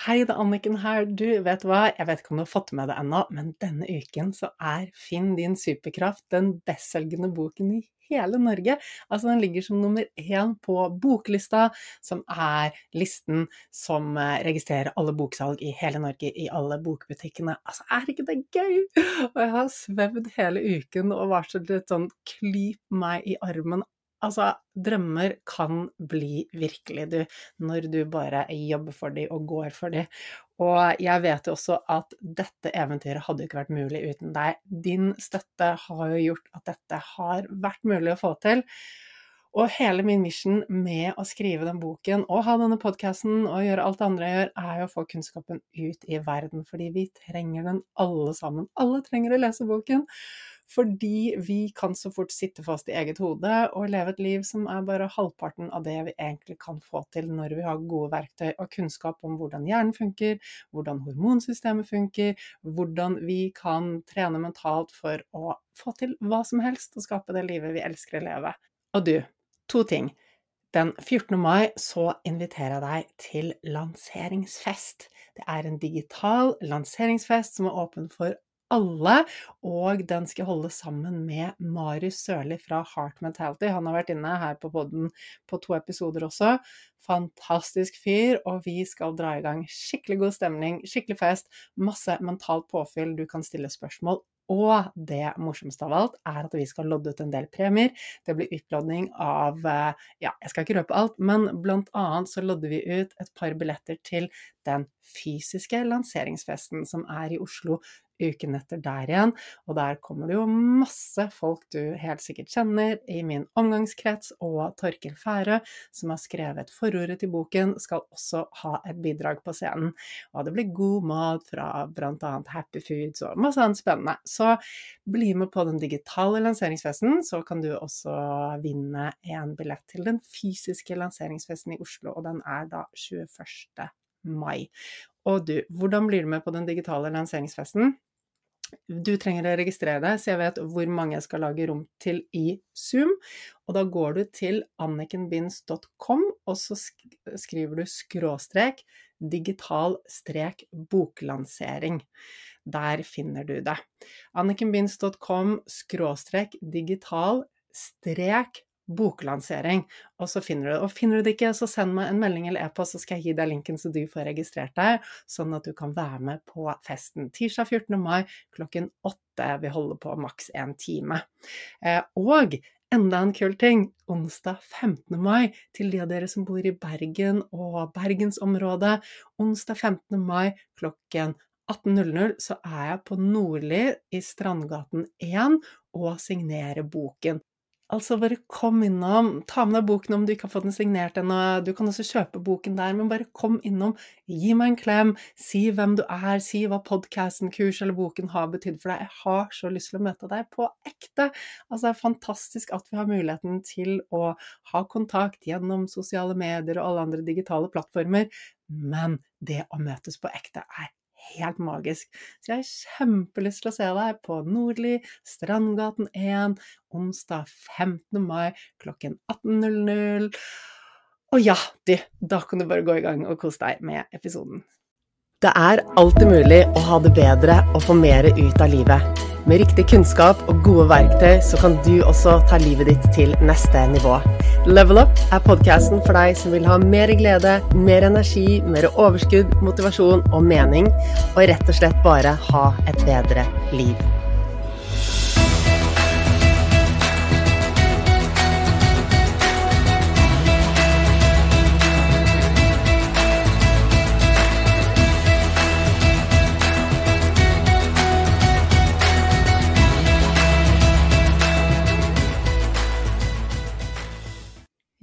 Hei, det er Anniken her. Du, vet hva, jeg vet ikke om du har fått med det ennå, men denne uken så er Finn din superkraft den bestselgende boken i hele Norge. Altså, den ligger som nummer én på boklista, som er listen som eh, registrerer alle boksalg i hele Norge, i alle bokbutikkene. Altså, er ikke det gøy? Og jeg har svevd hele uken og varslet et sånn klyp meg i armen Altså, drømmer kan bli virkelig, du, når du bare jobber for dem og går for dem. Og jeg vet jo også at dette eventyret hadde ikke vært mulig uten deg. Din støtte har jo gjort at dette har vært mulig å få til. Og hele min mission med å skrive den boken og ha denne podkasten og gjøre alt det andre jeg gjør, er jo å få kunnskapen ut i verden. Fordi vi trenger den alle sammen. Alle trenger å lese boken. Fordi vi kan så fort sitte fast i eget hode og leve et liv som er bare halvparten av det vi egentlig kan få til når vi har gode verktøy og kunnskap om hvordan hjernen funker, hvordan hormonsystemet funker, hvordan vi kan trene mentalt for å få til hva som helst og skape det livet vi elsker å leve. Og du, to ting. Den 14. mai så inviterer jeg deg til lanseringsfest. Det er en digital lanseringsfest som er åpen for alle, og den skal holde sammen med Marius Sørli fra Heart Mentality. Han har vært inne her på poden på to episoder også. Fantastisk fyr, og vi skal dra i gang skikkelig god stemning, skikkelig fest, masse mentalt påfyll, du kan stille spørsmål og det morsomste av alt er at vi skal lodde ut en del premier. Det blir utlodding av eh, Ja, jeg skal ikke røpe alt, men blant annet så lodder vi ut et par billetter til den fysiske lanseringsfesten som er i Oslo uken etter der igjen. Og der kommer det jo masse folk du helt sikkert kjenner i min omgangskrets, og Torkel Færø, som har skrevet forordet til boken, skal også ha et bidrag på scenen. Og det blir god mat fra bl.a. Happy Foods og masse annet spennende. Så bli med på den digitale lanseringsfesten, så kan du også vinne en billett til den fysiske lanseringsfesten i Oslo, og den er da 21. mai. Og du, hvordan blir du med på den digitale lanseringsfesten? Du trenger å registrere deg, så jeg vet hvor mange jeg skal lage rom til i Zoom. Og da går du til annikenbinds.com, og så skriver du skråstrek digital strek boklansering. Der finner du det. annikenbinds.com skråstrek digital strek boklansering, og så finner du det. Og finner du det ikke, så send meg en melding eller e-post, så skal jeg gi deg linken så du får registrert deg, sånn at du kan være med på festen. Tirsdag 14. mai klokken åtte. Vi holder på maks én time. Eh, og enda en kul ting, onsdag 15. mai, til de av dere som bor i Bergen og bergensområdet, onsdag 15. mai klokken 18.00 så er jeg på Nordli i Strandgaten 1 og signerer boken. Altså, bare kom innom. Ta med deg boken om du ikke har fått den signert ennå. Du kan også kjøpe boken der, men bare kom innom. Gi meg en klem. Si hvem du er. Si hva podkasten, kurs eller boken har betydd for deg. Jeg har så lyst til å møte deg på ekte. Altså, det er fantastisk at vi har muligheten til å ha kontakt gjennom sosiale medier og alle andre digitale plattformer, men det å møtes på ekte er helt magisk. Så jeg har kjempelyst til å se deg på Nordli, Strandgaten 1, onsdag 15. mai klokken 18.00. Og ja, du, da kan du bare gå i gang og kose deg med episoden. Det er alltid mulig å ha det bedre og få mer ut av livet. Med riktig kunnskap og gode verktøy så kan du også ta livet ditt til neste nivå. Level Up er podkasten for deg som vil ha mer glede, mer energi, mer overskudd, motivasjon og mening, og rett og slett bare ha et bedre liv.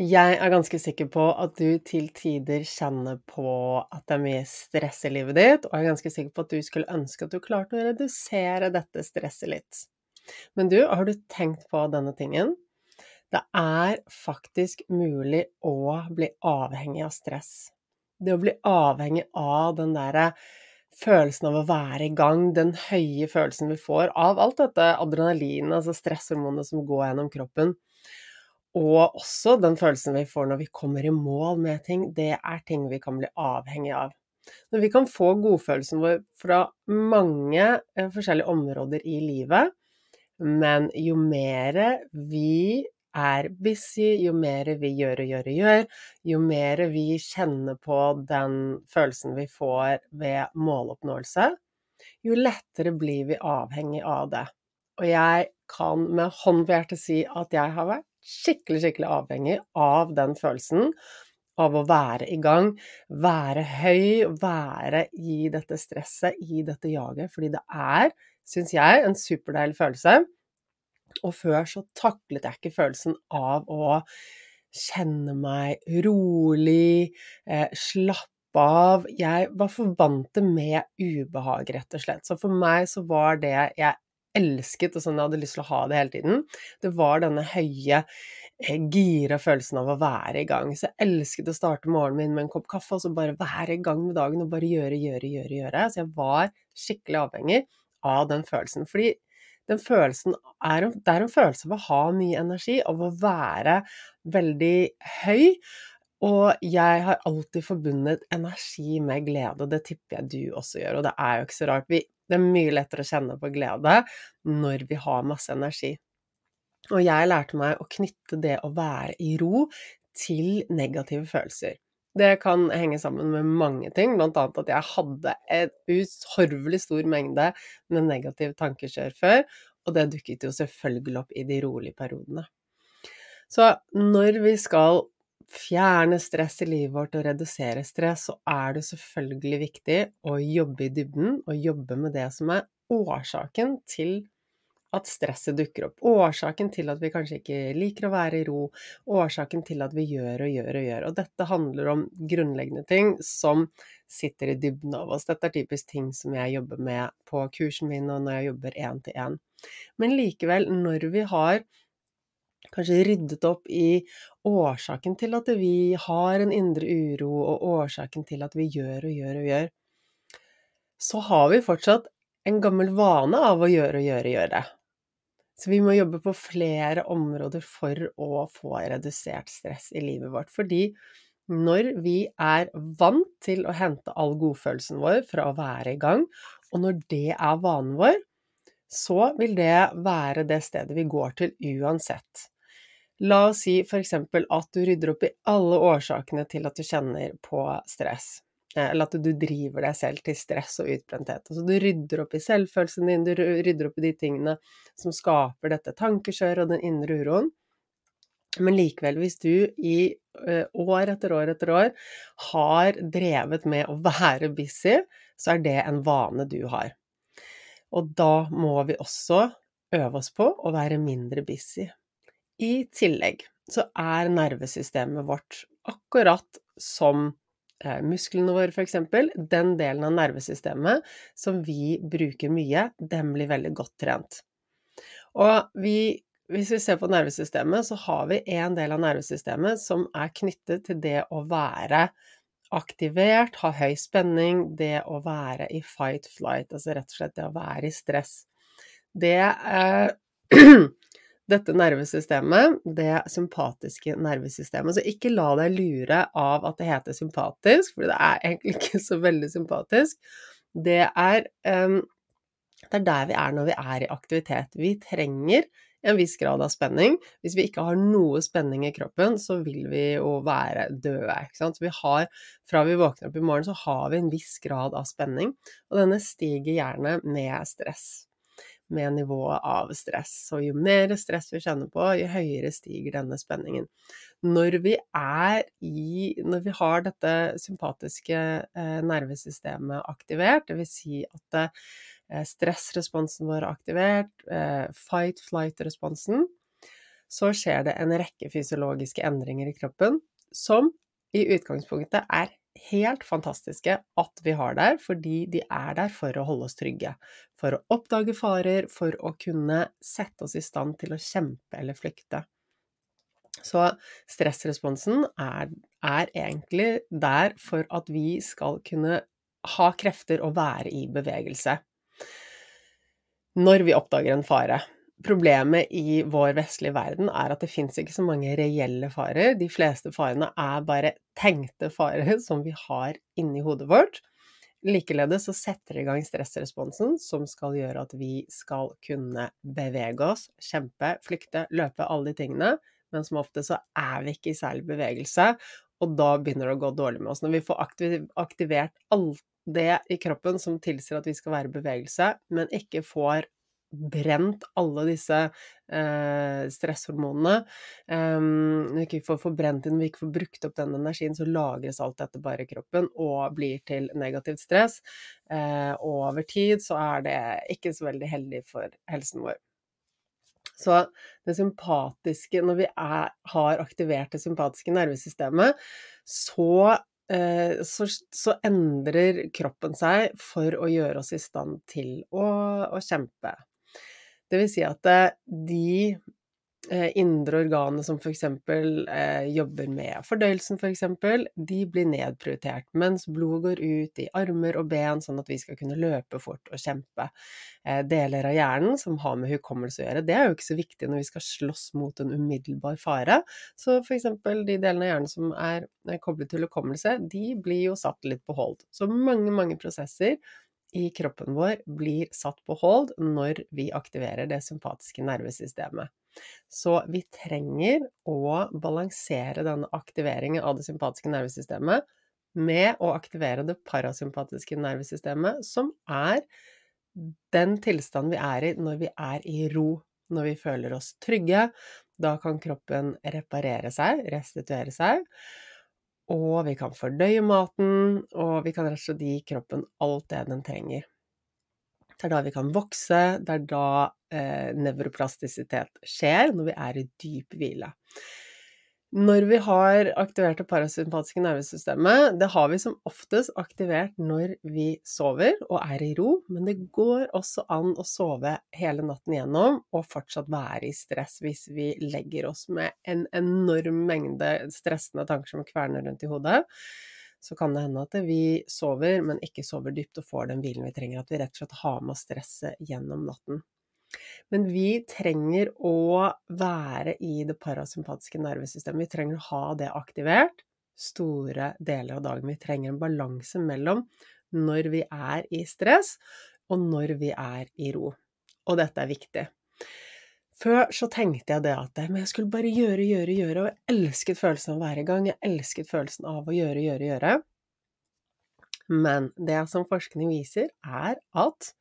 Jeg er ganske sikker på at du til tider kjenner på at det er mye stress i livet ditt, og jeg er ganske sikker på at du skulle ønske at du klarte å redusere dette stresset litt. Men du, har du tenkt på denne tingen? Det er faktisk mulig å bli avhengig av stress. Det å bli avhengig av den derre følelsen av å være i gang, den høye følelsen vi får av alt dette adrenalinet, altså stresshormonet som går gjennom kroppen. Og også den følelsen vi får når vi kommer i mål med ting, det er ting vi kan bli avhengig av. Når vi kan få godfølelsen vår fra mange eh, forskjellige områder i livet, men jo mer vi er busy, jo mer vi gjør og gjør og gjør, jo mer vi kjenner på den følelsen vi får ved måloppnåelse, jo lettere blir vi avhengig av det. Og jeg kan med hånd på hjertet si at jeg har vært skikkelig, skikkelig avhengig av den følelsen. Av å være i gang, være høy, være i dette stresset, i dette jaget. Fordi det er, syns jeg, en superdeilig følelse. Og før så taklet jeg ikke følelsen av å kjenne meg rolig, eh, slappe av. Jeg var forvant det med ubehag, rett og slett. Så for meg så var det jeg elsket, og sånn jeg hadde lyst til å ha det hele tiden, det var denne høye, eh, gira følelsen av å være i gang. Så jeg elsket å starte morgenen min med en kopp kaffe, og så bare være i gang med dagen og bare gjøre, gjøre, gjøre, gjøre. Så jeg var skikkelig avhengig av den følelsen. Fordi den følelsen er det er en følelse av å ha mye energi, av å være veldig høy. Og jeg har alltid forbundet energi med glede, og det tipper jeg du også gjør. Og det er jo ikke så rart. Vi, det er mye lettere å kjenne på glede når vi har masse energi. Og jeg lærte meg å knytte det å være i ro til negative følelser. Det kan henge sammen med mange ting, annet at jeg hadde en uhorvelig stor mengde med negativ tankekjør før, og det dukket jo selvfølgelig opp i de rolige periodene. Så når vi skal fjerne stress i livet vårt og redusere stress, så er det selvfølgelig viktig å jobbe i dybden, og jobbe med det som er årsaken til at stresset dukker opp. Årsaken til at vi kanskje ikke liker å være i ro. Årsaken til at vi gjør og gjør og gjør. Og dette handler om grunnleggende ting som sitter i dybden av oss. Dette er typisk ting som jeg jobber med på kursen min og når jeg jobber én til én. Men likevel, når vi har kanskje ryddet opp i årsaken til at vi har en indre uro, og årsaken til at vi gjør og gjør og gjør, så har vi fortsatt en gammel vane av å gjøre og gjøre og gjøre. Så vi må jobbe på flere områder for å få redusert stress i livet vårt. Fordi når vi er vant til å hente all godfølelsen vår fra å være i gang, og når det er vanen vår, så vil det være det stedet vi går til uansett. La oss si f.eks. at du rydder opp i alle årsakene til at du kjenner på stress. Eh, eller at du driver deg selv til stress og utbrenthet. Altså du rydder opp i selvfølelsen din, du rydder opp i de tingene som skaper dette tankekjøret og den indre uroen. Men likevel, hvis du i eh, år etter år etter år har drevet med å være busy, så er det en vane du har. Og da må vi også øve oss på å være mindre busy. I tillegg så er nervesystemet vårt akkurat som Eh, musklene våre f.eks., den delen av nervesystemet som vi bruker mye, den blir veldig godt trent. Og vi, hvis vi ser på nervesystemet, så har vi en del av nervesystemet som er knyttet til det å være aktivert, ha høy spenning, det å være i fight-flight, altså rett og slett det å være i stress. Det eh, dette nervesystemet, det sympatiske nervesystemet. Så ikke la deg lure av at det heter sympatisk, for det er egentlig ikke så veldig sympatisk. Det er, um, det er der vi er når vi er i aktivitet. Vi trenger en viss grad av spenning. Hvis vi ikke har noe spenning i kroppen, så vil vi jo være døde. Ikke sant? Vi har, fra vi våkner opp i morgen, så har vi en viss grad av spenning, og denne stiger gjerne med stress med nivået av stress. Så jo mer stress vi kjenner på, jo høyere stiger denne spenningen. Når vi i Når vi har dette sympatiske eh, nervesystemet aktivert, dvs. Si at eh, stressresponsen vår er aktivert, eh, fight-flight-responsen, så skjer det en rekke fysiologiske endringer i kroppen som i utgangspunktet er helt fantastiske at vi har der, fordi de er der for å holde oss trygge. For å oppdage farer, for å kunne sette oss i stand til å kjempe eller flykte. Så stressresponsen er, er egentlig der for at vi skal kunne ha krefter og være i bevegelse når vi oppdager en fare. Problemet i vår vestlige verden er at det fins ikke så mange reelle farer. De fleste farene er bare tenkte farer som vi har inni hodet vårt. Likeledes så setter det i gang stressresponsen, som skal gjøre at vi skal kunne bevege oss, kjempe, flykte, løpe, alle de tingene. Men som ofte så er vi ikke i særlig bevegelse, og da begynner det å gå dårlig med oss. Når vi får aktivert alt det i kroppen som tilsier at vi skal være i bevegelse, men ikke får brent alle disse eh, stresshormonene. Um, når vi ikke får forbrent inn, når vi ikke får brukt opp den energien, så lagres alt dette bare i kroppen og blir til negativt stress. Eh, og over tid så er det ikke så veldig heldig for helsen vår. Så det sympatiske Når vi er, har aktivert det sympatiske nervesystemet, så Eh, så, så, endrer kroppen seg for å gjøre oss i stand til å, å kjempe. Det vil si at eh, de Eh, indre organene som f.eks. Eh, jobber med fordøyelsen, f.eks., de blir nedprioritert, mens blodet går ut i armer og ben, sånn at vi skal kunne løpe fort og kjempe. Eh, deler av hjernen som har med hukommelse å gjøre, det er jo ikke så viktig når vi skal slåss mot en umiddelbar fare. Så f.eks. de delene av hjernen som er koblet til hukommelse, de blir jo satt litt på hold. Så mange, mange prosesser i kroppen vår blir satt på hold når vi aktiverer det sympatiske nervesystemet. Så vi trenger å balansere denne aktiveringen av det sympatiske nervesystemet med å aktivere det parasympatiske nervesystemet, som er den tilstanden vi er i når vi er i ro, når vi føler oss trygge. Da kan kroppen reparere seg, restituere seg. Og vi kan fordøye maten, og vi kan rett og slett gi kroppen alt det den trenger. Det er da vi kan vokse, det er da eh, nevroplastisitet skjer, når vi er i dyp hvile. Når vi har aktivert det parasympatiske nervesystemet, det har vi som oftest aktivert når vi sover og er i ro, men det går også an å sove hele natten igjennom og fortsatt være i stress hvis vi legger oss med en enorm mengde stressende tanker som kverner rundt i hodet så kan det hende at vi sover, men ikke sover dypt og får den hvilen vi trenger. At vi rett og slett har med oss stresset gjennom natten. Men vi trenger å være i det parasympatiske nervesystemet. Vi trenger å ha det aktivert store deler av dagen. Vi trenger en balanse mellom når vi er i stress, og når vi er i ro. Og dette er viktig. Før så tenkte jeg det at jeg skulle bare gjøre, gjøre, gjøre, og jeg elsket følelsen av å være i gang, jeg elsket følelsen av å gjøre, gjøre, gjøre. Men det som forskning viser, er at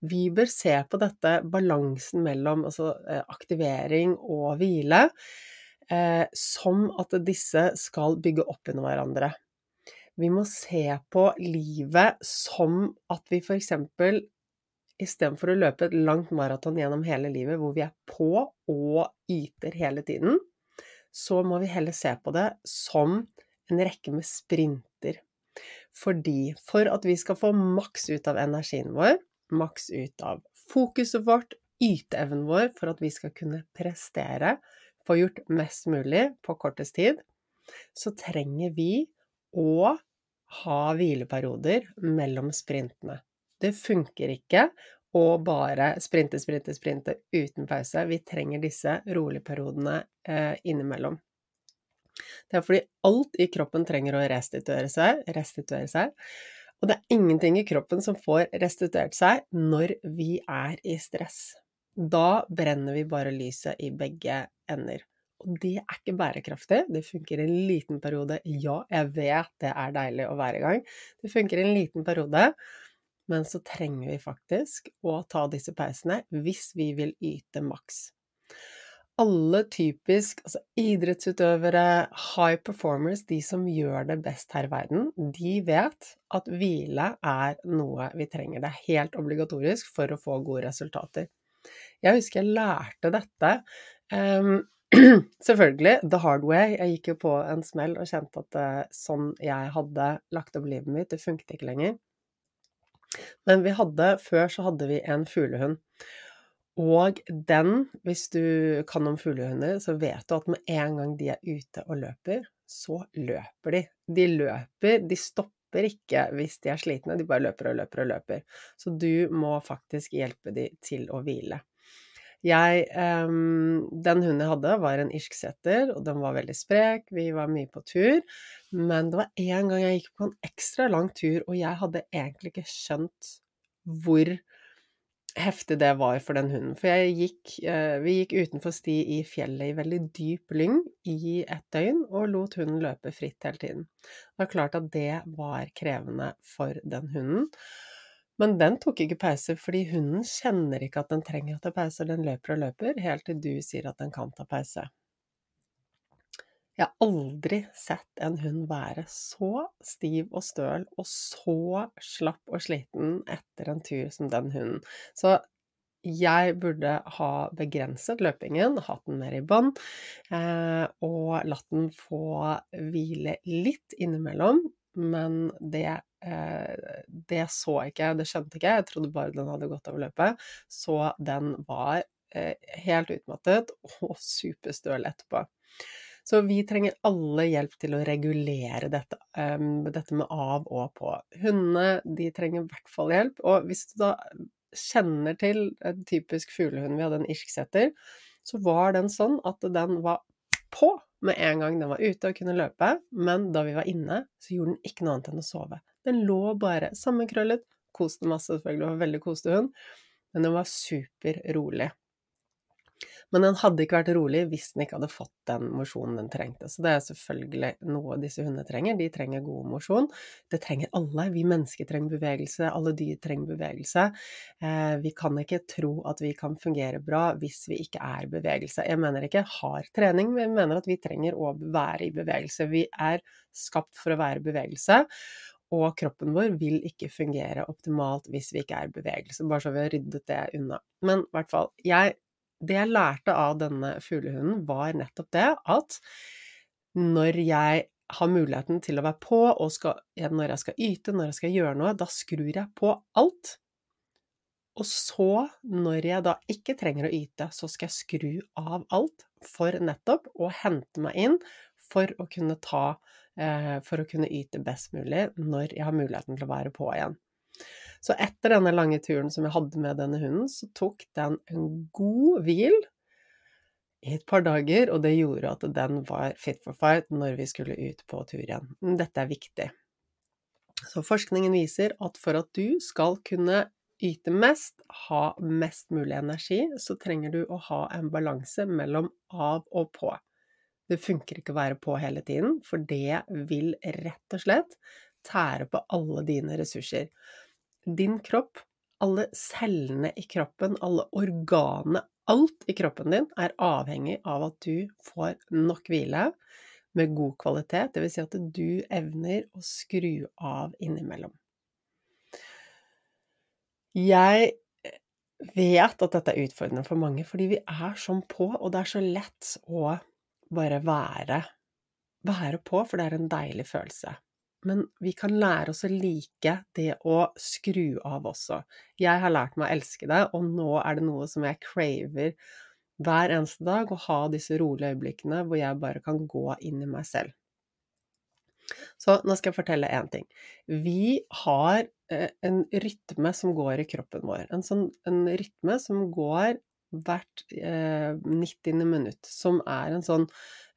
vi bør se på dette balansen mellom altså, eh, aktivering og hvile eh, som at disse skal bygge opp under hverandre. Vi må se på livet som at vi eksempel istedenfor å løpe et langt maraton gjennom hele livet hvor vi er på og yter hele tiden, så må vi heller se på det som en rekke med sprinter. Fordi for at vi skal få maks ut av energien vår, maks ut av fokuset vårt, yteevnen vår, for at vi skal kunne prestere, få gjort mest mulig på kortest tid, så trenger vi å ha hvileperioder mellom sprintene. Det funker ikke å bare sprinte, sprinte, sprinte uten pause. Vi trenger disse rolige periodene eh, innimellom. Det er fordi alt i kroppen trenger å restituere seg, restituere seg. Og det er ingenting i kroppen som får restituert seg når vi er i stress. Da brenner vi bare lyset i begge ender. Og det er ikke bærekraftig. Det funker en liten periode. Ja, jeg vet det er deilig å være i gang. Det funker en liten periode. Men så trenger vi faktisk å ta disse pausene hvis vi vil yte maks. Alle typisk altså idrettsutøvere, high performers, de som gjør det best her i verden, de vet at hvile er noe vi trenger. Det er helt obligatorisk for å få gode resultater. Jeg husker jeg lærte dette um, selvfølgelig the hard way. Jeg gikk jo på en smell og kjente at uh, sånn jeg hadde lagt opp livet mitt, det funket ikke lenger. Men vi hadde, før så hadde vi en fuglehund. Og den, hvis du kan om fuglehunder, så vet du at med en gang de er ute og løper, så løper de. De løper, de stopper ikke hvis de er slitne, de bare løper og løper og løper. Så du må faktisk hjelpe de til å hvile. Jeg um, Den hunden jeg hadde, var en irsk setter, og den var veldig sprek. Vi var mye på tur. Men det var en gang jeg gikk på en ekstra lang tur, og jeg hadde egentlig ikke skjønt hvor heftig det var for den hunden. For gikk, uh, vi gikk utenfor sti i fjellet i veldig dyp lyng i et døgn, og lot hunden løpe fritt hele tiden. Det var klart at det var krevende for den hunden. Men den tok ikke pause, fordi hunden kjenner ikke at den trenger å ta pause, den løper og løper, helt til du sier at den kan ta pause. Jeg har aldri sett en hund være så stiv og støl og så slapp og sliten etter en tur som den hunden. Så jeg burde ha begrenset løpingen, hatt den mer i bånd, eh, og latt den få hvile litt innimellom, men det Eh, det så ikke jeg, det skjønte ikke jeg, jeg trodde bare den hadde gått over løpet. Så den var eh, helt utmattet og superstøl etterpå. Så vi trenger alle hjelp til å regulere dette, um, dette med av og på. Hundene, de trenger i hvert fall hjelp. Og hvis du da kjenner til en typisk fuglehund, vi hadde en irsksetter. så var den sånn at den var på med en gang den var ute og kunne løpe, men da vi var inne, så gjorde den ikke noe annet enn å sove. Den lå bare sammenkrøllet, koste masse, selvfølgelig, det var en veldig koste hund, men den var superrolig. Men den hadde ikke vært rolig hvis den ikke hadde fått den mosjonen den trengte. Så det er selvfølgelig noe disse hundene trenger. De trenger god mosjon. Det trenger alle. Vi mennesker trenger bevegelse, alle dyr trenger bevegelse. Eh, vi kan ikke tro at vi kan fungere bra hvis vi ikke er bevegelse. Jeg mener ikke hard trening, men jeg mener at vi trenger å være i bevegelse. Vi er skapt for å være i bevegelse og kroppen vår vil ikke fungere optimalt hvis vi ikke er i bevegelse, bare så vi har ryddet det unna. Men i hvert fall, jeg, det jeg lærte av denne fuglehunden, var nettopp det at når jeg har muligheten til å være på, og skal, når jeg skal yte, når jeg skal gjøre noe, da skrur jeg på alt. Og så, når jeg da ikke trenger å yte, så skal jeg skru av alt for nettopp å hente meg inn for å kunne ta Eh, for å kunne yte best mulig når jeg har muligheten til å være på igjen. Så etter denne lange turen som jeg hadde med denne hunden, så tok den en god hvil i et par dager, og det gjorde at den var fit for fight når vi skulle ut på tur igjen. Dette er viktig. Så forskningen viser at for at du skal kunne yte mest, ha mest mulig energi, så trenger du å ha en balanse mellom av og på. Det funker ikke å være på hele tiden, for det vil rett og slett tære på alle dine ressurser. Din kropp, alle cellene i kroppen, alle organene, alt i kroppen din er avhengig av at du får nok hvile med god kvalitet, dvs. Si at du evner å skru av innimellom. Jeg vet at dette er utfordrende for mange, fordi vi er sånn på, og det er så lett å bare være, være på, for det er en deilig følelse. Men vi kan lære oss å like det å skru av også. Jeg har lært meg å elske det, og nå er det noe som jeg craver hver eneste dag, å ha disse rolige øyeblikkene hvor jeg bare kan gå inn i meg selv. Så nå skal jeg fortelle én ting. Vi har eh, en rytme som går i kroppen vår. En sånn en rytme som går hvert eh, 90. minutt, som er en sånn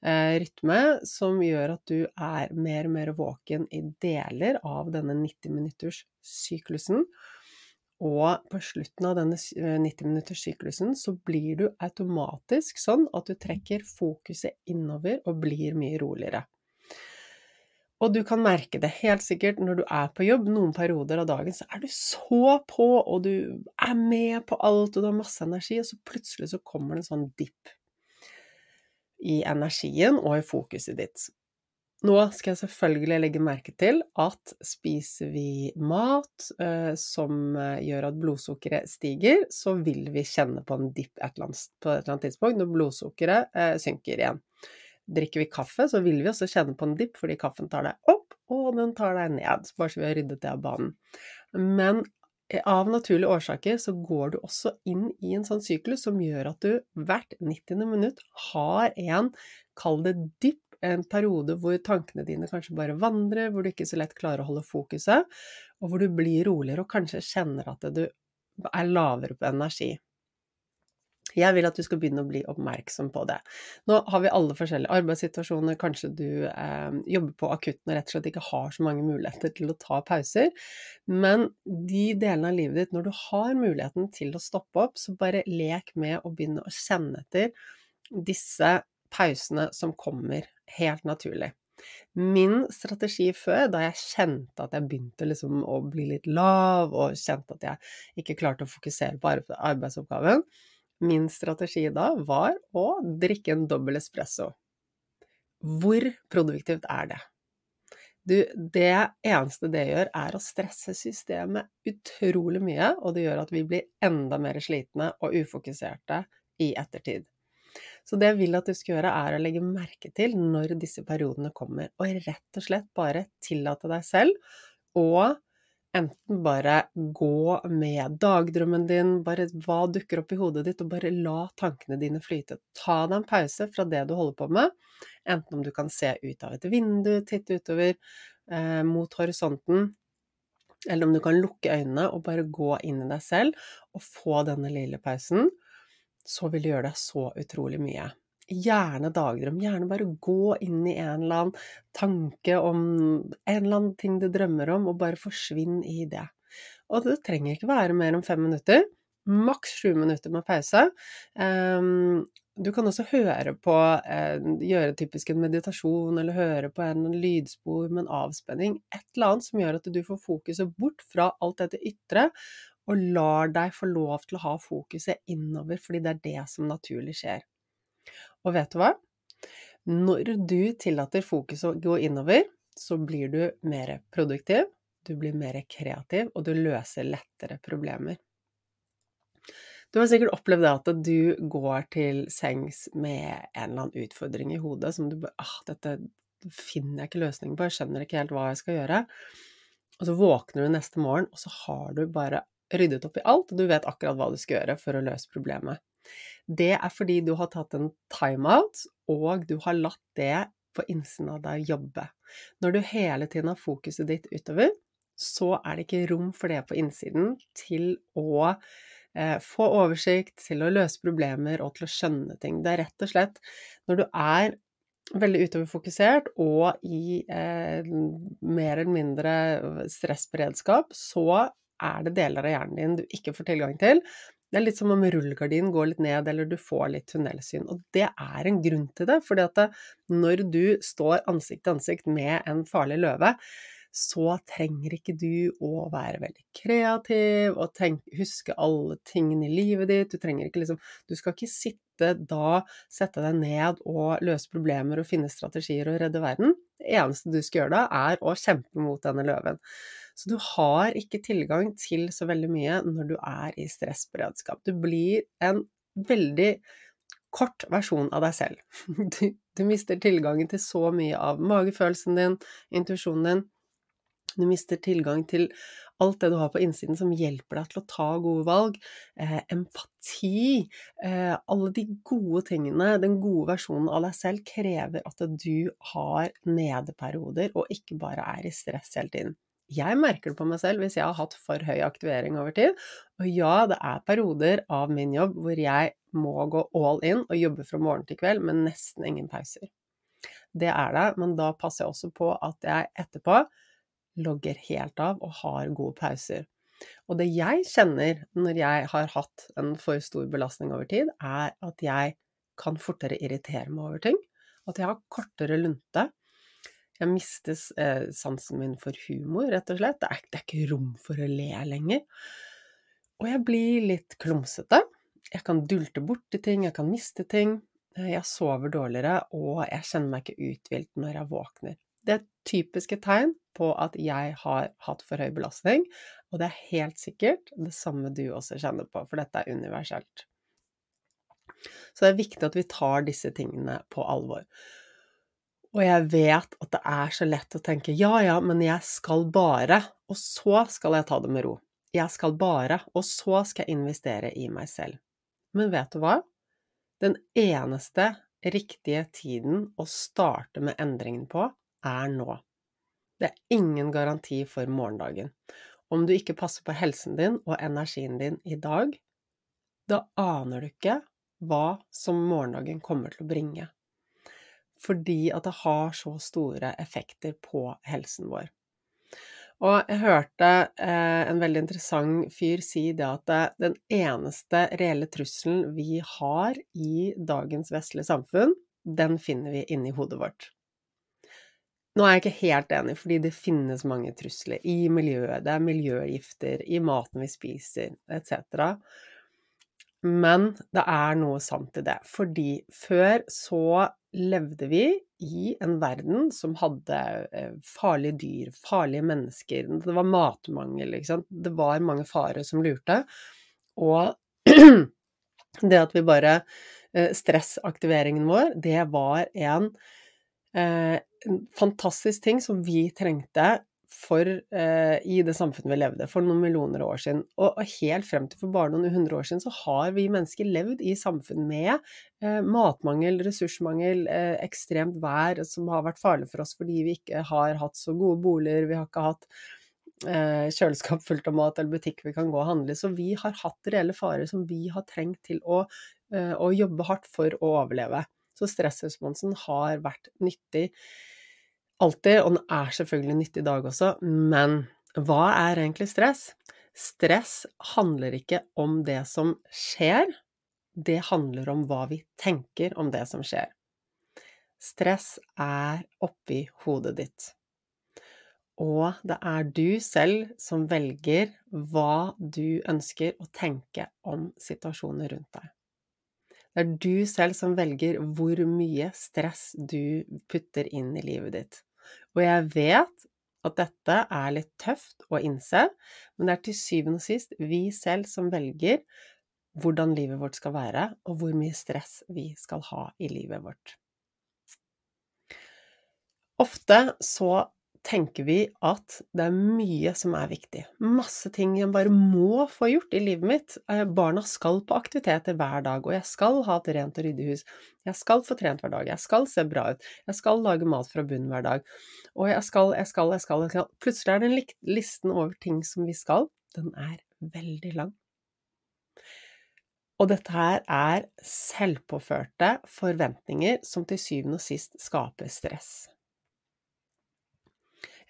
rytme som gjør at du er mer og mer våken i deler av denne 90-minutters-syklusen. Og på slutten av denne 90-minutters-syklusen så blir du automatisk sånn at du trekker fokuset innover og blir mye roligere. Og du kan merke det helt sikkert når du er på jobb. Noen perioder av dagen så er du så på, og du er med på alt, og du har masse energi, og så plutselig så kommer det en sånn dipp i energien og i fokuset ditt. Nå skal jeg selvfølgelig legge merke til at spiser vi mat eh, som eh, gjør at blodsukkeret stiger, så vil vi kjenne på en dipp på et eller annet tidspunkt når blodsukkeret eh, synker igjen. Drikker vi kaffe, så vil vi også kjenne på en dipp, fordi kaffen tar deg opp, og den tar deg ned, bare så vi har ryddet det av banen. Men av naturlige årsaker så går du også inn i en sånn syklus som gjør at du hvert 90. minutt har en, kall det dypp, en periode hvor tankene dine kanskje bare vandrer, hvor du ikke så lett klarer å holde fokuset, og hvor du blir roligere og kanskje kjenner at du er lavere på energi. Jeg vil at du skal begynne å bli oppmerksom på det. Nå har vi alle forskjellige arbeidssituasjoner, kanskje du eh, jobber på akutten og rett og slett ikke har så mange muligheter til å ta pauser, men de delene av livet ditt når du har muligheten til å stoppe opp, så bare lek med å begynne å kjenne etter disse pausene som kommer helt naturlig. Min strategi før, da jeg kjente at jeg begynte liksom å bli litt lav, og kjente at jeg ikke klarte å fokusere på arbeidsoppgaven, Min strategi da var å drikke en dobbel espresso. Hvor produktivt er det? Du, det eneste det gjør, er å stresse systemet utrolig mye, og det gjør at vi blir enda mer slitne og ufokuserte i ettertid. Så det jeg vil at du skal gjøre, er å legge merke til når disse periodene kommer, og rett og slett bare tillate deg selv å enten bare gå med dagdrømmen din, bare hva dukker opp i hodet ditt, og bare la tankene dine flyte. Ta deg en pause fra det du holder på med, enten om du kan se ut av et vindu, titte utover eh, mot horisonten, eller om du kan lukke øynene og bare gå inn i deg selv og få denne lille pausen, så vil det gjøre deg så utrolig mye gjerne dagdrøm. Gjerne bare gå inn i en eller annen tanke om en eller annen ting du drømmer om, og bare forsvinn i det. Og det trenger ikke være mer enn fem minutter. Maks sju minutter med pause. Um, du kan også høre på, eh, gjøre typisk en meditasjon, eller høre på en lydspor med en avspenning. Et eller annet som gjør at du får fokuset bort fra alt dette ytre, og lar deg få lov til å ha fokuset innover, fordi det er det som naturlig skjer. Og vet du hva? Når du tillater fokuset å gå innover, så blir du mer produktiv, du blir mer kreativ, og du løser lettere problemer. Du har sikkert opplevd det at du går til sengs med en eller annen utfordring i hodet som du bare ah, dette finner jeg ikke løsning på, jeg skjønner ikke helt hva jeg skal gjøre. Og så våkner du neste morgen, og så har du bare ryddet opp i alt, og du vet akkurat hva du skal gjøre for å løse problemet. Det er fordi du har tatt en timeout, og du har latt det på innsiden av deg jobbe. Når du hele tiden har fokuset ditt utover, så er det ikke rom for det på innsiden til å eh, få oversikt, til å løse problemer og til å skjønne ting. Det er rett og slett når du er veldig utoverfokusert og i eh, mer eller mindre stressberedskap, så er det deler av hjernen din du ikke får tilgang til, det er litt som om rullegardinen går litt ned, eller du får litt tunnelsyn. Og det er en grunn til det, fordi at når du står ansikt til ansikt med en farlig løve, så trenger ikke du å være veldig kreativ og tenk, huske alle tingene i livet ditt. Du trenger ikke liksom Du skal ikke sitte da, sette deg ned og løse problemer og finne strategier og redde verden. Det eneste du skal gjøre da, er å kjempe mot denne løven. Så du har ikke tilgang til så veldig mye når du er i stressberedskap. Du blir en veldig kort versjon av deg selv. Du, du mister tilgangen til så mye av magefølelsen din, intuisjonen din. Du mister tilgang til alt det du har på innsiden som hjelper deg til å ta gode valg. Eh, empati. Eh, alle de gode tingene, den gode versjonen av deg selv, krever at du har nedeperioder, og ikke bare er i stress hele tiden. Jeg merker det på meg selv hvis jeg har hatt for høy aktivering over tid. Og ja, det er perioder av min jobb hvor jeg må gå all in og jobbe fra morgen til kveld med nesten ingen pauser. Det er det, men da passer jeg også på at jeg etterpå logger helt av og har gode pauser. Og det jeg kjenner når jeg har hatt en for stor belastning over tid, er at jeg kan fortere irritere meg over ting. At jeg har kortere lunte. Jeg mister eh, sansen min for humor, rett og slett. Det er, det er ikke rom for å le lenger. Og jeg blir litt klumsete. Jeg kan dulte borti ting, jeg kan miste ting. Eh, jeg sover dårligere, og jeg kjenner meg ikke uthvilt når jeg våkner. Det er typiske tegn på at jeg har hatt for høy belastning, og det er helt sikkert det samme du også kjenner på, for dette er universelt. Så det er viktig at vi tar disse tingene på alvor. Og jeg vet at det er så lett å tenke ja, ja, men jeg skal bare, og så skal jeg ta det med ro. Jeg skal bare, og så skal jeg investere i meg selv. Men vet du hva? Den eneste riktige tiden å starte med endringen på, er nå. Det er ingen garanti for morgendagen. Om du ikke passer på helsen din og energien din i dag, da aner du ikke hva som morgendagen kommer til å bringe. Fordi at det har så store effekter på helsen vår. Og jeg hørte eh, en veldig interessant fyr si det at den eneste reelle trusselen vi har i dagens vestlige samfunn, den finner vi inni hodet vårt. Nå er jeg ikke helt enig, fordi det finnes mange trusler i miljøet. Det er miljøgifter i maten vi spiser, etc. Men det er noe sant i det, fordi før så levde vi i en verden som hadde eh, farlige dyr, farlige mennesker, det var matmangel, ikke sant. Det var mange farer som lurte. Og det at vi bare eh, Stressaktiveringen vår, det var en, eh, en fantastisk ting som vi trengte for, eh, i det samfunnet vi levde for noen millioner år siden. Og, helt frem til for bare noen hundre år siden så har vi mennesker levd i samfunn med eh, matmangel, ressursmangel, eh, ekstremt vær som har vært farlig for oss fordi vi ikke har hatt så gode boliger, vi har ikke hatt eh, kjøleskap fullt av mat eller butikk vi kan gå og handle. Så vi har hatt reelle farer som vi har trengt til å, eh, å jobbe hardt for å overleve. Så stressresponsen har vært nyttig alltid, og den er selvfølgelig nyttig i dag også, men hva er egentlig stress? Stress handler ikke om det som skjer, det handler om hva vi tenker om det som skjer. Stress er oppi hodet ditt. Og det er du selv som velger hva du ønsker å tenke om situasjoner rundt deg. Det er du selv som velger hvor mye stress du putter inn i livet ditt. Og jeg vet at dette er litt tøft å innse, men det er til syvende og sist vi selv som velger hvordan livet vårt skal være, og hvor mye stress vi skal ha i livet vårt. Ofte så tenker vi at det er mye som er viktig. Masse ting jeg bare må få gjort i livet mitt. Eh, barna skal på aktiviteter hver dag, og jeg skal ha et rent og ryddig hus. Jeg skal få trent hver dag, jeg skal se bra ut, jeg skal lage mat fra bunnen hver dag. Og jeg skal, jeg skal, jeg skal, jeg skal. Plutselig er den listen over ting som vi skal, den er veldig lang. Og dette her er selvpåførte forventninger som til syvende og sist skaper stress.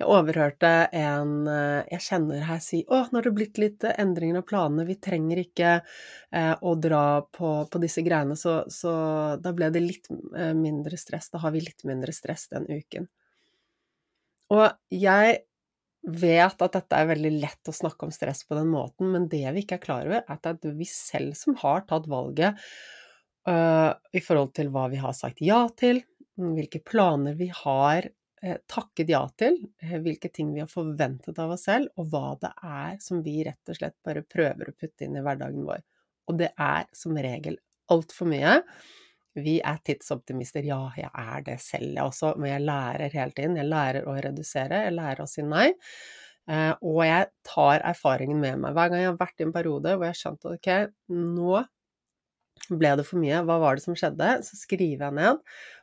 Jeg overhørte en eh, jeg kjenner her si å, nå har det blitt litt endringer av planene, vi trenger ikke eh, å dra på, på disse greiene, så, så, da ble det litt eh, mindre stress, da har vi litt mindre stress den uken. Og jeg vet at dette er veldig lett å snakke om stress på den måten, men det vi ikke er klar over, er at det er vi selv som har tatt valget uh, i forhold til hva vi har sagt ja til, hvilke planer vi har Eh, takket ja til, eh, hvilke ting vi har forventet av oss selv, og hva det er som vi rett og slett bare prøver å putte inn i hverdagen vår. Og det er som regel altfor mye. Vi er tidsoptimister. Ja, jeg er det selv, jeg også, men jeg lærer hele tiden. Jeg lærer å redusere, jeg lærer å si nei. Eh, og jeg tar erfaringen med meg. Hver gang jeg har vært i en periode hvor jeg har skjønt at ok, nå ble det for mye, hva var det som skjedde? Så skriver jeg ned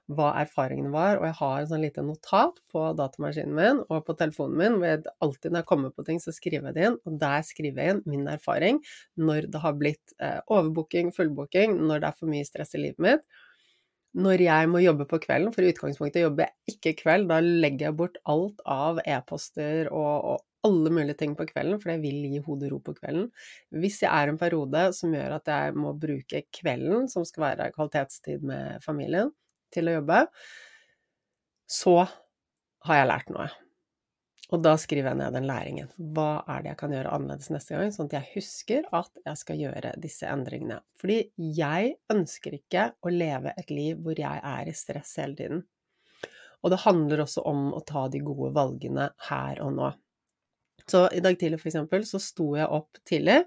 hva erfaringene var, og jeg har en sånn lite notat på datamaskinen min og på telefonen min, hvor jeg alltid når jeg kommer på ting, så skriver jeg det inn, og der skriver jeg inn min erfaring når det har blitt eh, overbooking, fullbooking, når det er for mye stress i livet mitt. Når jeg må jobbe på kvelden, for i utgangspunktet jobber jeg ikke kveld, da legger jeg bort alt av e-poster og, og alle mulige ting på kvelden, for jeg vil gi hodet ro på kvelden. Hvis jeg er en periode som gjør at jeg må bruke kvelden, som skal være kvalitetstid med familien, til å jobbe, så har jeg lært noe. Og da skriver jeg ned den læringen. Hva er det jeg kan gjøre annerledes neste gang, sånn at jeg husker at jeg skal gjøre disse endringene. Fordi jeg ønsker ikke å leve et liv hvor jeg er i stress hele tiden. Og det handler også om å ta de gode valgene her og nå. Så i dag tidlig, for eksempel, så sto jeg opp tidlig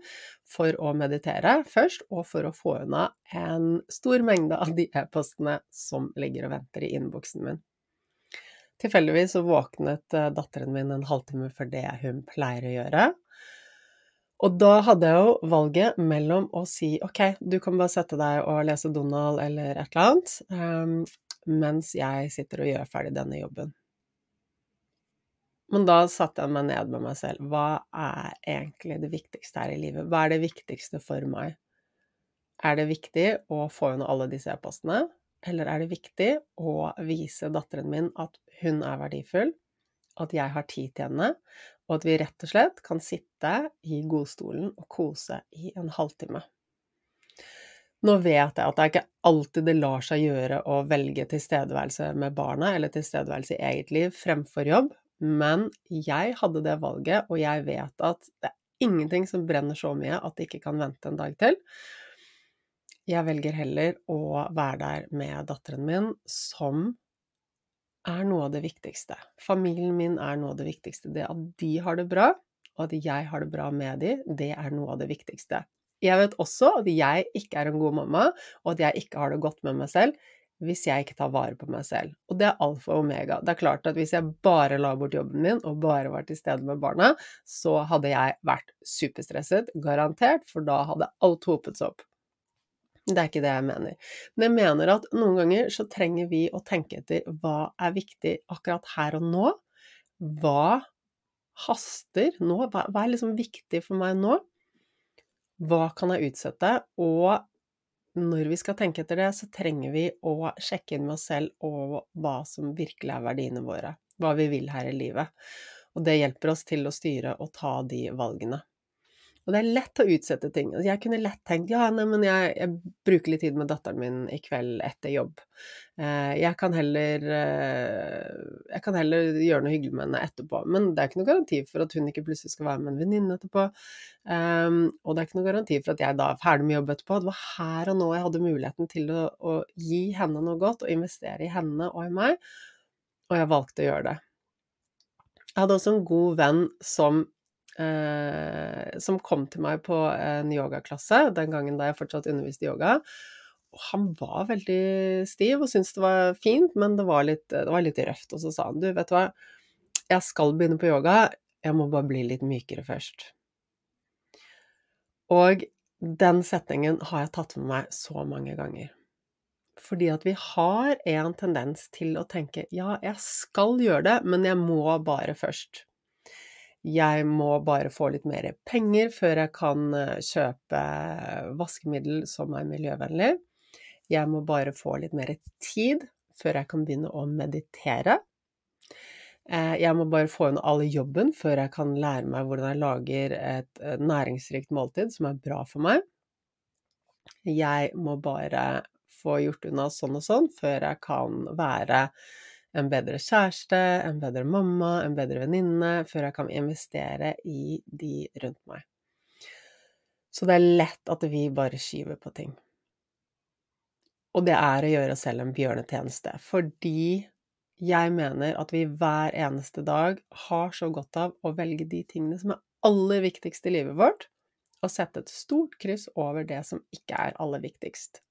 for å meditere først, og for å få unna en stor mengde av de e-postene som ligger og venter i innboksen min. Tilfeldigvis så våknet eh, datteren min en halvtime før det hun pleier å gjøre. Og da hadde jeg jo valget mellom å si ok, du kan bare sette deg og lese Donald eller et eller annet, um, mens jeg sitter og gjør ferdig denne jobben. Men da satte jeg meg ned med meg selv. Hva er egentlig det viktigste her i livet? Hva er det viktigste for meg? Er det viktig å få unna alle disse e-postene, eller er det viktig å vise datteren min at hun er verdifull, at jeg har tid til henne, og at vi rett og slett kan sitte i godstolen og kose i en halvtime? Nå vet jeg at det er ikke alltid det lar seg gjøre å velge tilstedeværelse med barna, eller tilstedeværelse i eget liv fremfor jobb, men jeg hadde det valget, og jeg vet at det er ingenting som brenner så mye at det ikke kan vente en dag til. Jeg velger heller å være der med datteren min, som er noe av det viktigste. Familien min er noe av det viktigste. Det at de har det bra, og at jeg har det bra med de, det er noe av det viktigste. Jeg vet også at jeg ikke er en god mamma, og at jeg ikke har det godt med meg selv hvis jeg ikke tar vare på meg selv. Og det er alfa og omega. Det er klart at hvis jeg bare la bort jobben min og bare var til stede med barna, så hadde jeg vært superstresset, garantert, for da hadde alt hopet seg opp. Det er ikke det jeg mener. Men jeg mener at noen ganger så trenger vi å tenke etter hva er viktig akkurat her og nå. Hva haster nå? Hva er liksom viktig for meg nå? Hva kan jeg utsette? Og når vi skal tenke etter det, så trenger vi å sjekke inn med oss selv og hva som virkelig er verdiene våre. Hva vi vil her i livet. Og det hjelper oss til å styre og ta de valgene. Og det er lett å utsette ting. Altså, jeg kunne lett tenkt ja, nei, men jeg, jeg, bruker litt tid med datteren min i kveld etter jobb. Eh, jeg kan heller eh, Jeg kan heller gjøre noe hyggelig med henne etterpå. Men det er ikke noe garanti for at hun ikke plutselig skal være med en venninne etterpå. Um, og det er ikke noe garanti for at jeg da er ferdig med jobb etterpå. Det var her og nå jeg hadde muligheten til å, å gi henne noe godt, og investere i henne og i meg. Og jeg valgte å gjøre det. Jeg hadde også en god venn som eh, som kom til meg på en yogaklasse den gangen da jeg fortsatt underviste yoga. Og han var veldig stiv og syntes det var fint, men det var, litt, det var litt røft. Og så sa han du, vet du hva, jeg skal begynne på yoga, jeg må bare bli litt mykere først. Og den setningen har jeg tatt med meg så mange ganger. Fordi at vi har en tendens til å tenke ja, jeg skal gjøre det, men jeg må bare først. Jeg må bare få litt mer penger før jeg kan eh, kjøpe vaskemiddel som er miljøvennlig. Jeg må bare få litt mer tid før jeg kan begynne å meditere. Eh, jeg må bare få inn all jobben før jeg kan lære meg hvordan jeg lager et eh, næringsrikt måltid som er bra for meg. Jeg må bare få gjort unna sånn og sånn før jeg kan være en bedre kjæreste, en bedre mamma, en bedre venninne, før jeg kan investere i de rundt meg. Så det er lett at vi bare skyver på ting. Og det er å gjøre oss selv en bjørnetjeneste, fordi jeg mener at vi hver eneste dag har så godt av å velge de tingene som er aller viktigst i livet vårt, og sette et stort kryss over det som ikke er aller viktigst.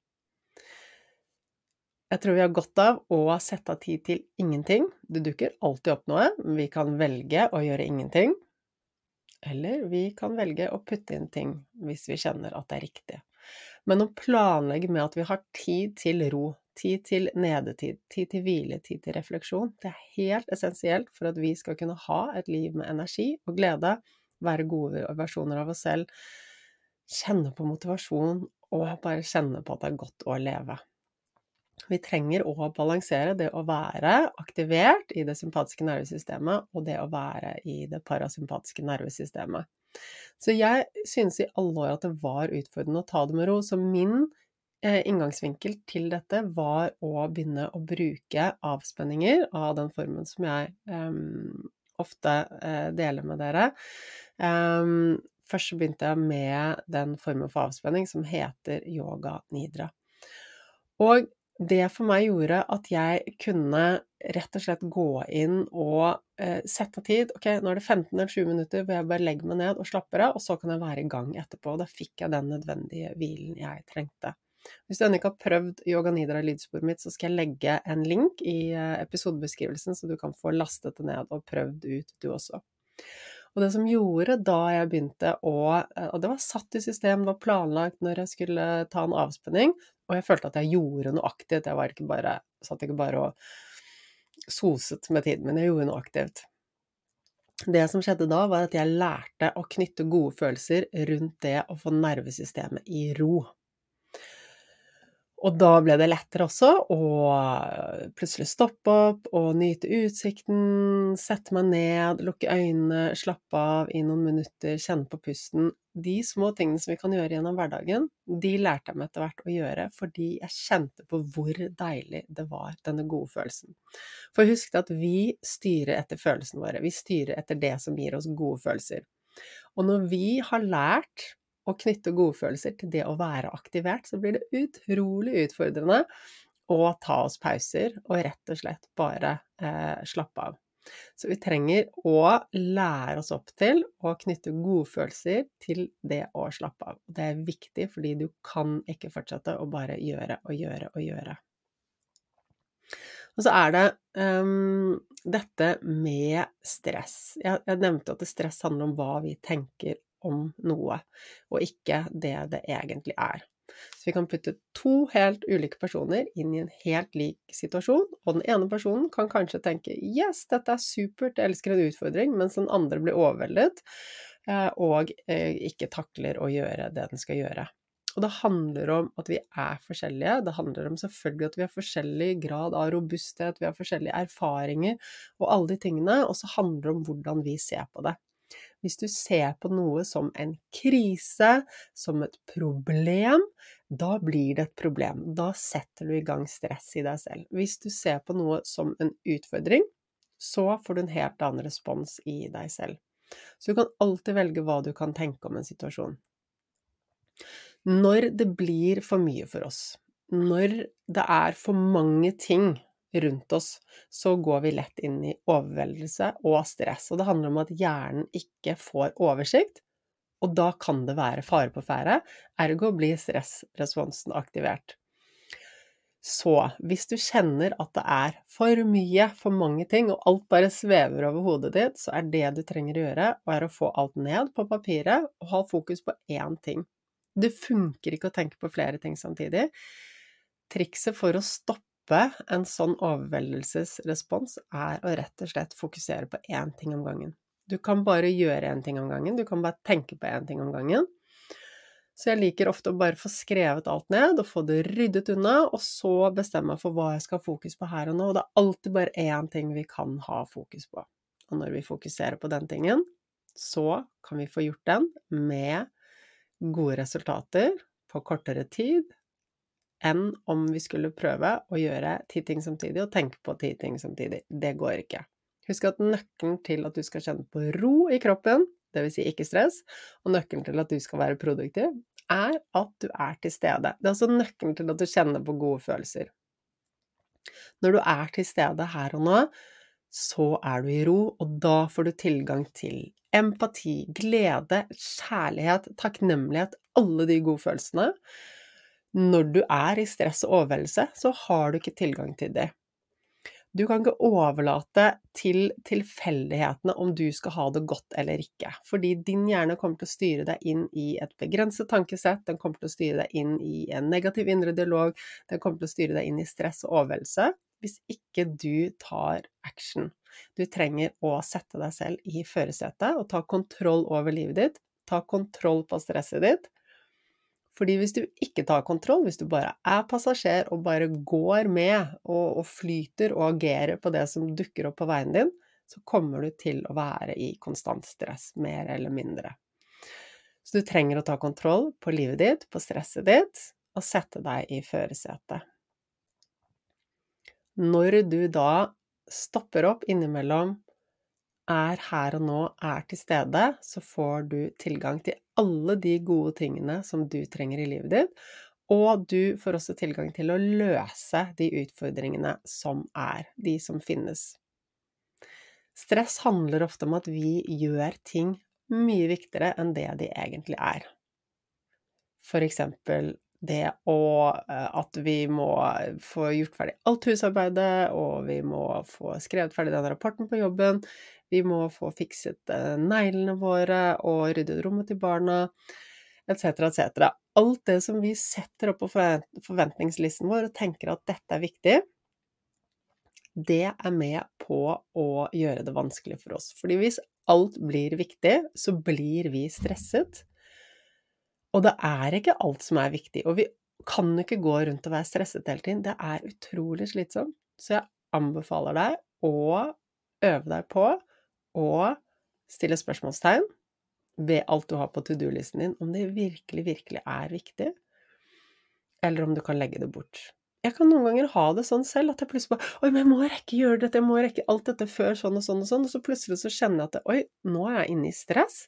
Jeg tror vi har godt av å sette av tid til ingenting. Det dukker alltid opp noe. Vi kan velge å gjøre ingenting. Eller vi kan velge å putte inn ting hvis vi kjenner at det er riktig. Men å planlegge med at vi har tid til ro, tid til nedetid, tid til hvile, tid til refleksjon, det er helt essensielt for at vi skal kunne ha et liv med energi og glede, være gode versjoner av oss selv, kjenne på motivasjon og bare kjenne på at det er godt å leve. Vi trenger å balansere det å være aktivert i det sympatiske nervesystemet og det å være i det parasympatiske nervesystemet. Så jeg synes i alle år at det var utfordrende å ta det med ro. Så min eh, inngangsvinkel til dette var å begynne å bruke avspenninger av den formen som jeg um, ofte uh, deler med dere. Um, først begynte jeg med den formen for avspenning som heter yoga nidra. Og det for meg gjorde at jeg kunne rett og slett gå inn og eh, sette tid. Ok, nå er det 15 eller 20 minutter hvor jeg bare legger meg ned og slapper av, og så kan jeg være i gang etterpå. Da fikk jeg den nødvendige hvilen jeg trengte. Hvis du ennå ikke har prøvd Yoga Nidra lydsporet mitt, så skal jeg legge en link i eh, episodebeskrivelsen, så du kan få lastet det ned og prøvd ut, du også. Og det som gjorde da jeg begynte å eh, Og det var satt i system, det var planlagt når jeg skulle ta en avspenning, og jeg følte at jeg gjorde noe aktivt. Jeg var ikke bare, satt ikke bare og soset med tiden min, jeg gjorde noe aktivt. Det som skjedde da, var at jeg lærte å knytte gode følelser rundt det å få nervesystemet i ro. Og da ble det lettere også å plutselig stoppe opp og nyte utsikten, sette meg ned, lukke øynene, slappe av i noen minutter, kjenne på pusten. De små tingene som vi kan gjøre gjennom hverdagen, de lærte jeg meg etter hvert å gjøre fordi jeg kjente på hvor deilig det var, denne gode følelsen. For husk at vi styrer etter følelsene våre, vi styrer etter det som gir oss gode følelser. Og når vi har lært å knytte godfølelser til det å være aktivert, så blir det utrolig utfordrende å ta oss pauser og rett og slett bare eh, slappe av. Så vi trenger å lære oss opp til å knytte godfølelser til det å slappe av. Det er viktig, fordi du kan ikke fortsette å bare gjøre og gjøre og gjøre. Og så er det um, dette med stress. Jeg, jeg nevnte at stress handler om hva vi tenker om noe, og ikke det det egentlig er. Så vi kan putte to helt ulike personer inn i en helt lik situasjon, og den ene personen kan kanskje tenke 'yes, dette er supert, jeg elsker en utfordring', mens den andre blir overveldet eh, og eh, ikke takler å gjøre det den skal gjøre. Og det handler om at vi er forskjellige. Det handler om selvfølgelig at vi har forskjellig grad av robusthet, vi har forskjellige erfaringer og alle de tingene, og så handler det om hvordan vi ser på det. Hvis du ser på noe som en krise, som et problem, da blir det et problem. Da setter du i gang stress i deg selv. Hvis du ser på noe som en utfordring, så får du en helt annen respons i deg selv. Så du kan alltid velge hva du kan tenke om en situasjon. Når det blir for mye for oss, når det er for mange ting rundt oss, så går vi lett inn i overveldelse og stress. Og det handler om at hjernen ikke får oversikt, og da kan det være fare på ferde, ergo blir stressresponsen aktivert. Så hvis du kjenner at det er for mye, for mange ting, og alt bare svever over hodet ditt, så er det du trenger å gjøre, er å få alt ned på papiret og ha fokus på én ting. Det funker ikke å tenke på flere ting samtidig. Trikset for å stoppe stoppe en sånn overveldelsesrespons er å rett og slett fokusere på én ting om gangen. Du kan bare gjøre én ting om gangen, du kan bare tenke på én ting om gangen. Så jeg liker ofte å bare få skrevet alt ned og få det ryddet unna, og så bestemme meg for hva jeg skal ha fokus på her og nå. Og det er alltid bare én ting vi kan ha fokus på. Og når vi fokuserer på den tingen, så kan vi få gjort den med gode resultater på kortere tid enn om vi skulle prøve å gjøre ti ting samtidig og tenke på ti ting samtidig. Det går ikke. Husk at nøkkelen til at du skal kjenne på ro i kroppen, dvs. Si ikke stress, og nøkkelen til at du skal være produktiv, er at du er til stede. Det er altså nøkkelen til at du kjenner på gode følelser. Når du er til stede her og nå, så er du i ro, og da får du tilgang til empati, glede, kjærlighet, takknemlighet, alle de gode følelsene når du er i stress og overveldelse, så har du ikke tilgang til det. Du kan ikke overlate til tilfeldighetene om du skal ha det godt eller ikke, fordi din hjerne kommer til å styre deg inn i et begrenset tankesett, den kommer til å styre deg inn i en negativ indre dialog, den kommer til å styre deg inn i stress og overveldelse hvis ikke du tar action. Du trenger å sette deg selv i førersetet og ta kontroll over livet ditt, ta kontroll på stresset ditt, fordi hvis du ikke tar kontroll, hvis du bare er passasjer og bare går med og, og, flyter og agerer på det som dukker opp på veien din, så kommer du til å være i konstant stress, mer eller mindre. Så du trenger å ta kontroll på livet ditt, på stresset ditt, og sette deg i førersetet. Når du da stopper opp innimellom er her og nå, er til stede, så får du tilgang til alle de gode tingene som du trenger i livet ditt, og du får også tilgang til å løse de utfordringene som er, de som finnes. Stress handler ofte om at vi gjør ting mye viktigere enn det de egentlig er. For eksempel det å eh, at vi må få gjort ferdig alt husarbeidet, og vi må få skrevet ferdig den rapporten på jobben, vi må få fikset eh, neglene våre og ryddet rommet til barna, etc., etc. Alt det som vi setter opp på forventningslisten vår og tenker at dette er viktig, det er med på å gjøre det vanskelig for oss. Fordi hvis alt blir viktig, så blir vi stresset. Og det er ikke alt som er viktig. Og vi kan ikke gå rundt og være stresset hele tiden. Det er utrolig slitsomt. Så jeg anbefaler deg å øve deg på å stille spørsmålstegn ved alt du har på to do-listen din, om det virkelig, virkelig er viktig, eller om du kan legge det bort. Jeg kan noen ganger ha det sånn selv at jeg plutselig bare Oi, men jeg må rekke gjøre dette, jeg må rekke alt dette før sånn og sånn og sånn, og så plutselig så kjenner jeg at Oi, nå er jeg inne i stress.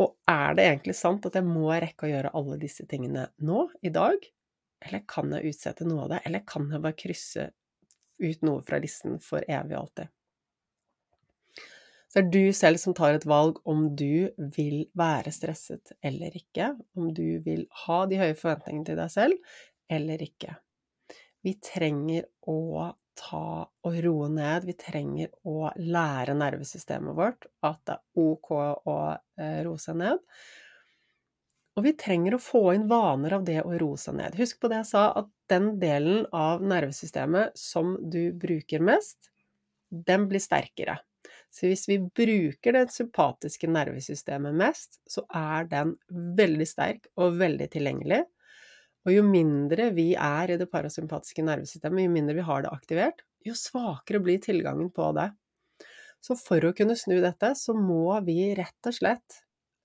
Og er det egentlig sant at jeg må rekke å gjøre alle disse tingene nå, i dag? Eller kan jeg utsette noe av det, eller kan jeg bare krysse ut noe fra listen for evig og alltid? Så det er du selv som tar et valg om du vil være stresset eller ikke, om du vil ha de høye forventningene til deg selv eller ikke. Vi trenger å ta og roe ned, vi trenger å lære nervesystemet vårt at det er ok å eh, roe seg ned. Og vi trenger å få inn vaner av det å roe seg ned. Husk på det jeg sa, at den delen av nervesystemet som du bruker mest, den blir sterkere. Så hvis vi bruker det sympatiske nervesystemet mest, så er den veldig sterk og veldig tilgjengelig. Og jo mindre vi er i det parasympatiske nervesystemet, jo mindre vi har det aktivert, jo svakere blir tilgangen på det. Så for å kunne snu dette, så må vi rett og slett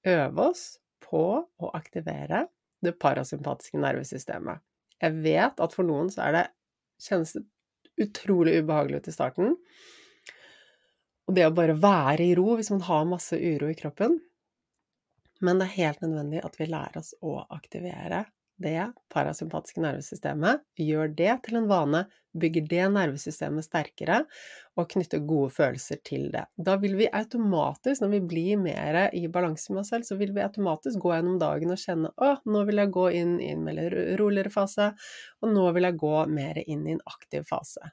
øve oss på å aktivere det parasympatiske nervesystemet. Jeg vet at for noen så er det, kjennes utrolig ubehagelig ut i starten. Og det å bare være i ro hvis man har masse uro i kroppen. Men det er helt nødvendig at vi lærer oss å aktivere det parasympatiske nervesystemet, gjør det til en vane, bygger det nervesystemet sterkere og knytter gode følelser til det. Da vil vi automatisk, når vi blir mer i balanse med oss selv, så vil vi automatisk gå gjennom dagen og kjenne å, nå vil jeg gå inn i en roligere fase, og nå vil jeg gå mer inn i en aktiv fase.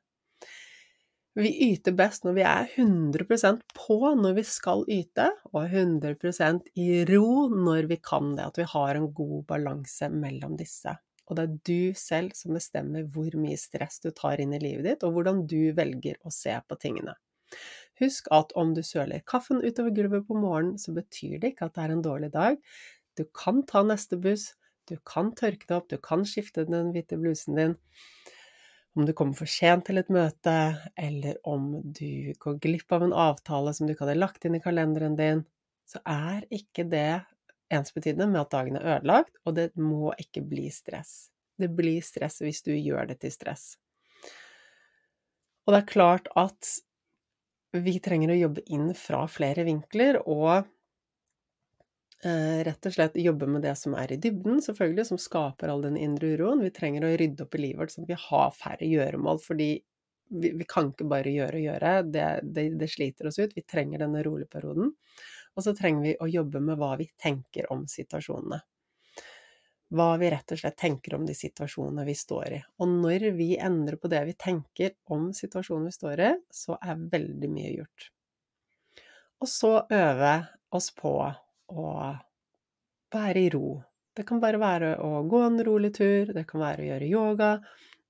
Vi yter best når vi er 100% på når vi skal yte, og 100% i ro når vi kan det. At vi har en god balanse mellom disse. Og det er du selv som bestemmer hvor mye stress du tar inn i livet ditt, og hvordan du velger å se på tingene. Husk at om du søler kaffen utover gulvet på morgenen, så betyr det ikke at det er en dårlig dag. Du kan ta neste buss, du kan tørke det opp, du kan skifte den hvite blusen din om du kommer for sent til et møte, eller om du går glipp av en avtale som du ikke hadde lagt inn i kalenderen din, så er ikke det ensbetydende med at dagen er ødelagt, og det må ikke bli stress. Det blir stress hvis du gjør det til stress. Og det er klart at vi trenger å jobbe inn fra flere vinkler, og rett og slett jobbe med det som er i dybden, selvfølgelig, som skaper all den indre uroen. Vi trenger å rydde opp i livet vårt sånn at vi har færre gjøremål, fordi vi, vi kan ikke bare gjøre og gjøre. Det, det, det, sliter oss ut. Vi trenger denne rolige perioden. Og så trenger vi å jobbe med hva vi tenker om situasjonene. Hva vi rett og slett tenker om de situasjonene vi står i. Og når vi endrer på det vi tenker om situasjonen vi står i, så er veldig mye gjort. Og så øve oss på å være i ro. Det kan bare være å gå en rolig tur, det kan være å gjøre yoga,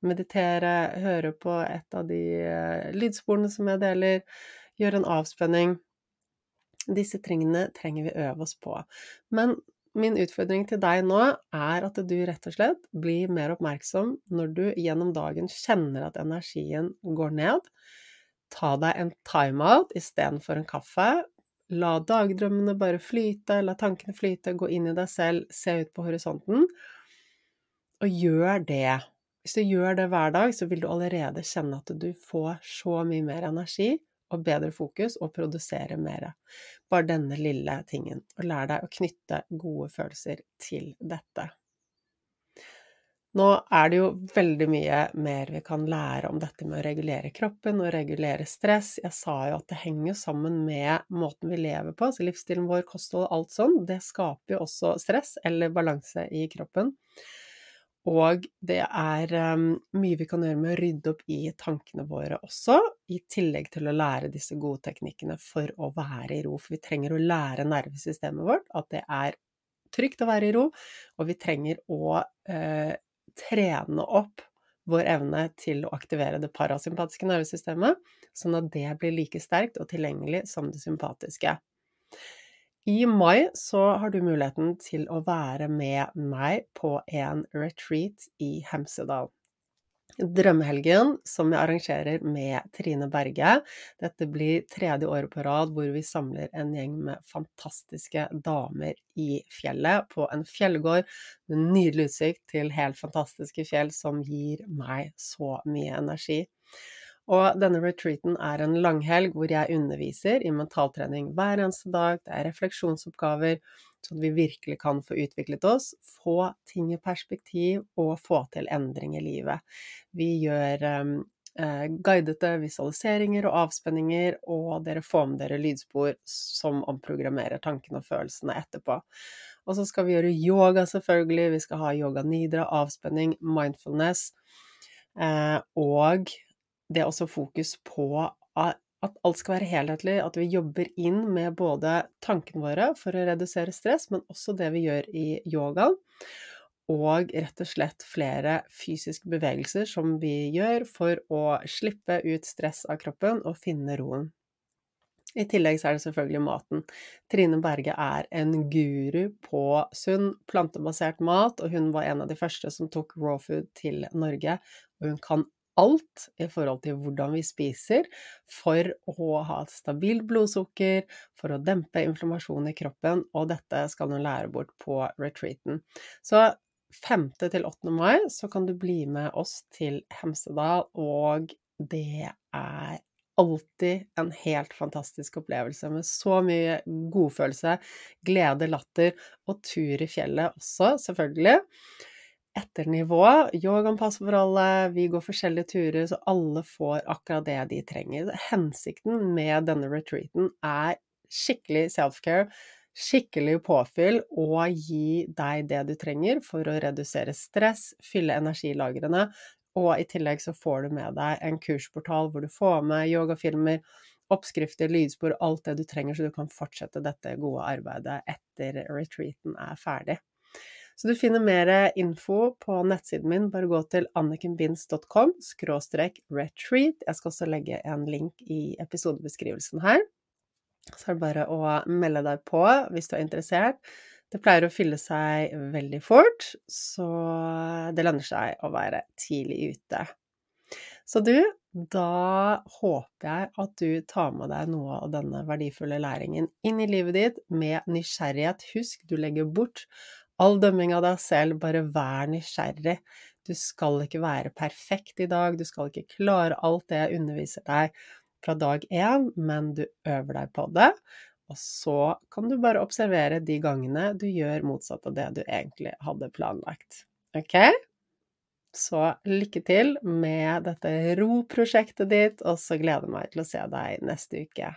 meditere, høre på et av de eh, lydsporene som jeg deler, gjøre en avspenning. Disse tingene trenger vi øve oss på. Men min utfordring til deg nå er at du rett og slett blir mer oppmerksom når du gjennom dagen kjenner at energien går ned. Ta deg en timeout istedenfor en kaffe. La dagdrømmene bare flyte, la tankene flyte, gå inn i deg selv, se ut på horisonten, og gjør det. Hvis du gjør det hver dag, så vil du allerede kjenne at du får så mye mer energi og bedre fokus og produsere mer. Bare denne lille tingen. Og lær deg å knytte gode følelser til dette. Nå er det jo veldig mye mer vi kan lære om dette med å regulere kroppen og regulere stress. Jeg sa jo at det henger sammen med måten vi lever på, altså livsstilen vår, kosthold, alt sånn. Det skaper jo også stress eller balanse i kroppen. Og det er um, mye vi kan gjøre med å rydde opp i tankene våre også, i tillegg til å lære disse gode teknikkene for å være i ro. For vi trenger å lære nervesystemet vårt at det er trygt å være i ro, og vi trenger å eh, trene opp vår evne til å aktivere det parasympatiske nervesystemet, sånn at det blir like sterkt og tilgjengelig som det sympatiske. I mai så har du muligheten til å være med meg på en retreat i Hemsedal. Drømmehelgen, som jeg arrangerer med Trine Berge. Dette blir tredje året på rad hvor vi samler en gjeng med fantastiske damer i fjellet, på en fjellgård med nydelig utsikt til helt fantastiske fjell som gir meg så mye energi. Og denne retreaten er en langhelg hvor jeg underviser i mentaltrening hver eneste dag. Det er refleksjonsoppgaver, sånn at vi virkelig kan få utviklet oss, få ting i perspektiv og få til endring i livet. Vi gjør um, uh, guidede visualiseringer og avspenninger, og dere får med dere lydspor som omprogrammerer tankene og følelsene etterpå. Og så skal vi gjøre yoga, selvfølgelig. Vi skal ha yoga nidra, avspenning, mindfulness. Eh, og det er også fokus på at alt skal være helhetlig, at vi jobber inn med både tankene våre for å redusere stress, men også det vi gjør i yogaen. Og rett og slett flere fysiske bevegelser som vi gjør for å slippe ut stress av kroppen og finne roen. I tillegg så er det selvfølgelig maten. Trine Berge er en guru på sunn, plantebasert mat, og hun var en av de første som tok raw food til Norge. Og hun kan alt i forhold til hvordan vi spiser for å ha et stabilt blodsukker, for å dempe inflammasjon i kroppen, og dette skal du lære bort på retreaten. Så 5. til 8. mai så kan du bli med oss til Hemsedal, og det er alltid en helt fantastisk opplevelse med så mye godfølelse, glede, latter og tur i fjellet også, selvfølgelig etter nivå. Yogaen passer for alle, vi går forskjellige turer, så alle får akkurat det de trenger. Hensikten med denne retreaten er skikkelig self-care, skikkelig påfyll og gi deg det du trenger for å redusere stress, fylle energilagrene, og i tillegg så får du med deg en kursportal hvor du får med yogafilmer, oppskrifter, lydspor, alt det du trenger så du kan fortsette dette gode arbeidet etter retreaten er ferdig. Så du finner mer info på nettsiden min. Bare gå til annikenbinds.com retreat. Jeg skal også legge en link i episodebeskrivelsen her. Så er det bare å melde deg på hvis du er interessert. Det pleier å fylle seg veldig fort, så det lønner seg å være tidlig ute. Så du, da håper jeg at du tar med deg noe av denne verdifulle læringen inn i livet ditt med nysgjerrighet. Husk, du legger bort All dømming av deg selv, bare vær nysgjerrig. Du skal ikke være perfekt i dag, du skal ikke klare alt det jeg underviser deg fra dag én, men du øver deg på det. Og så kan du bare observere de gangene du gjør motsatt av det du egentlig hadde planlagt. Ok? Så lykke til med dette ro-prosjektet ditt, og så gleder jeg meg til å se deg neste uke.